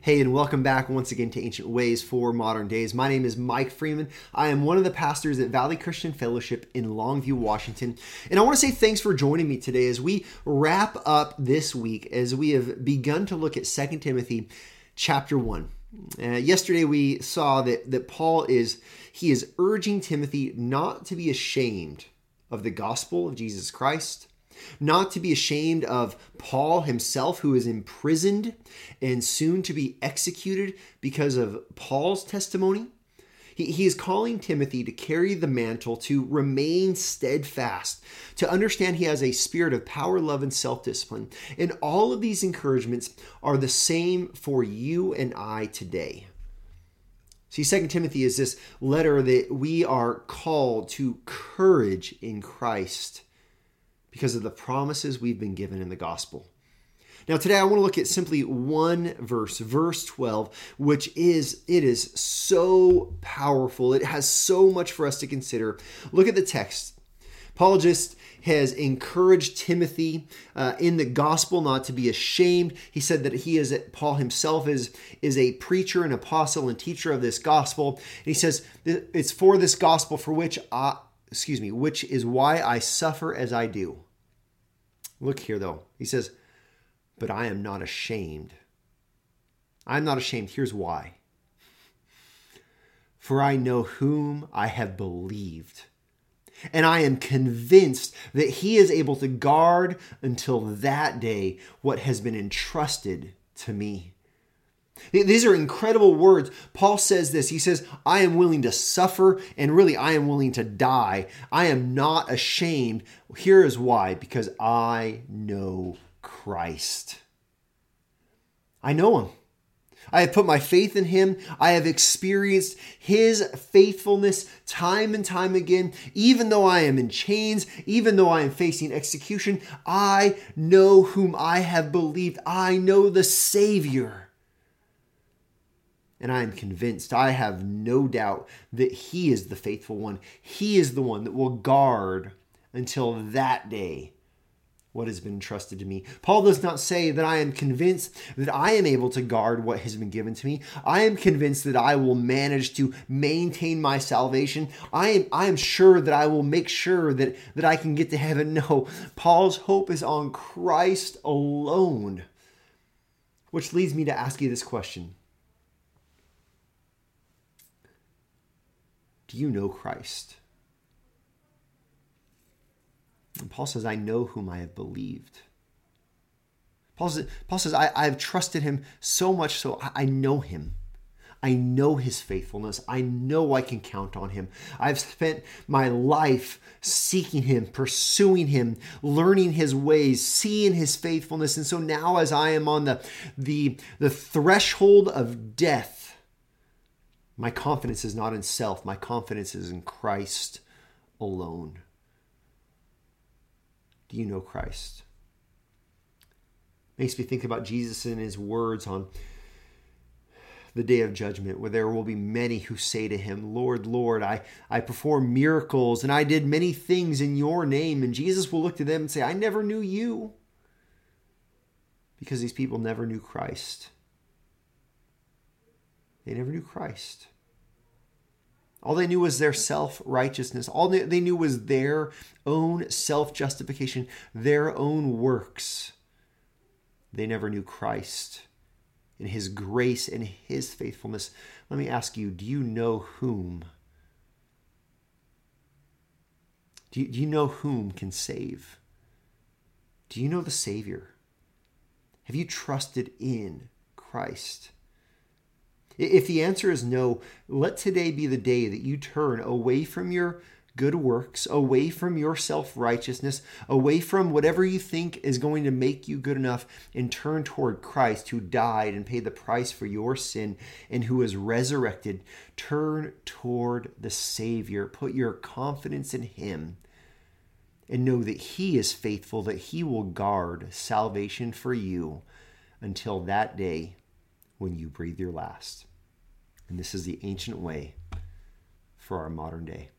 Hey, and welcome back once again to Ancient Ways for Modern Days. My name is Mike Freeman. I am one of the pastors at Valley Christian Fellowship in Longview, Washington. And I want to say thanks for joining me today as we wrap up this week as we have begun to look at 2 Timothy chapter 1. Uh, yesterday we saw that, that Paul is he is urging Timothy not to be ashamed of the gospel of Jesus Christ not to be ashamed of Paul himself, who is imprisoned and soon to be executed because of Paul's testimony. He, he is calling Timothy to carry the mantle, to remain steadfast, to understand he has a spirit of power, love, and self discipline. And all of these encouragements are the same for you and I today. See, Second Timothy is this letter that we are called to courage in Christ because of the promises we've been given in the gospel. Now today I want to look at simply one verse, verse 12, which is it is so powerful. It has so much for us to consider. Look at the text. Paul just has encouraged Timothy uh, in the gospel not to be ashamed. He said that he is Paul himself is is a preacher, an apostle, and teacher of this gospel. And he says it's for this gospel for which I excuse me, which is why I suffer as I do. Look here, though. He says, But I am not ashamed. I'm not ashamed. Here's why. For I know whom I have believed. And I am convinced that he is able to guard until that day what has been entrusted to me. These are incredible words. Paul says this. He says, I am willing to suffer, and really, I am willing to die. I am not ashamed. Here is why because I know Christ. I know him. I have put my faith in him. I have experienced his faithfulness time and time again. Even though I am in chains, even though I am facing execution, I know whom I have believed. I know the Savior. And I am convinced, I have no doubt that He is the faithful one. He is the one that will guard until that day what has been entrusted to me. Paul does not say that I am convinced that I am able to guard what has been given to me. I am convinced that I will manage to maintain my salvation. I am I am sure that I will make sure that that I can get to heaven. No, Paul's hope is on Christ alone. Which leads me to ask you this question. Do you know Christ? And Paul says, I know whom I have believed. Paul says, Paul says I, have trusted him so much so I, I know him. I know his faithfulness. I know I can count on him. I've spent my life seeking him, pursuing him, learning his ways, seeing his faithfulness. And so now as I am on the the, the threshold of death, my confidence is not in self, my confidence is in Christ alone. Do you know Christ? Makes me think about Jesus and his words on the day of judgment, where there will be many who say to him, Lord, Lord, I, I performed miracles and I did many things in your name. And Jesus will look to them and say, I never knew you. Because these people never knew Christ. They never knew Christ. All they knew was their self righteousness. All they knew was their own self justification, their own works. They never knew Christ and his grace and his faithfulness. Let me ask you do you know whom? Do you, do you know whom can save? Do you know the Savior? Have you trusted in Christ? If the answer is no, let today be the day that you turn away from your good works, away from your self righteousness, away from whatever you think is going to make you good enough, and turn toward Christ who died and paid the price for your sin and who is resurrected. Turn toward the Savior. Put your confidence in Him and know that He is faithful, that He will guard salvation for you until that day when you breathe your last. And this is the ancient way for our modern day.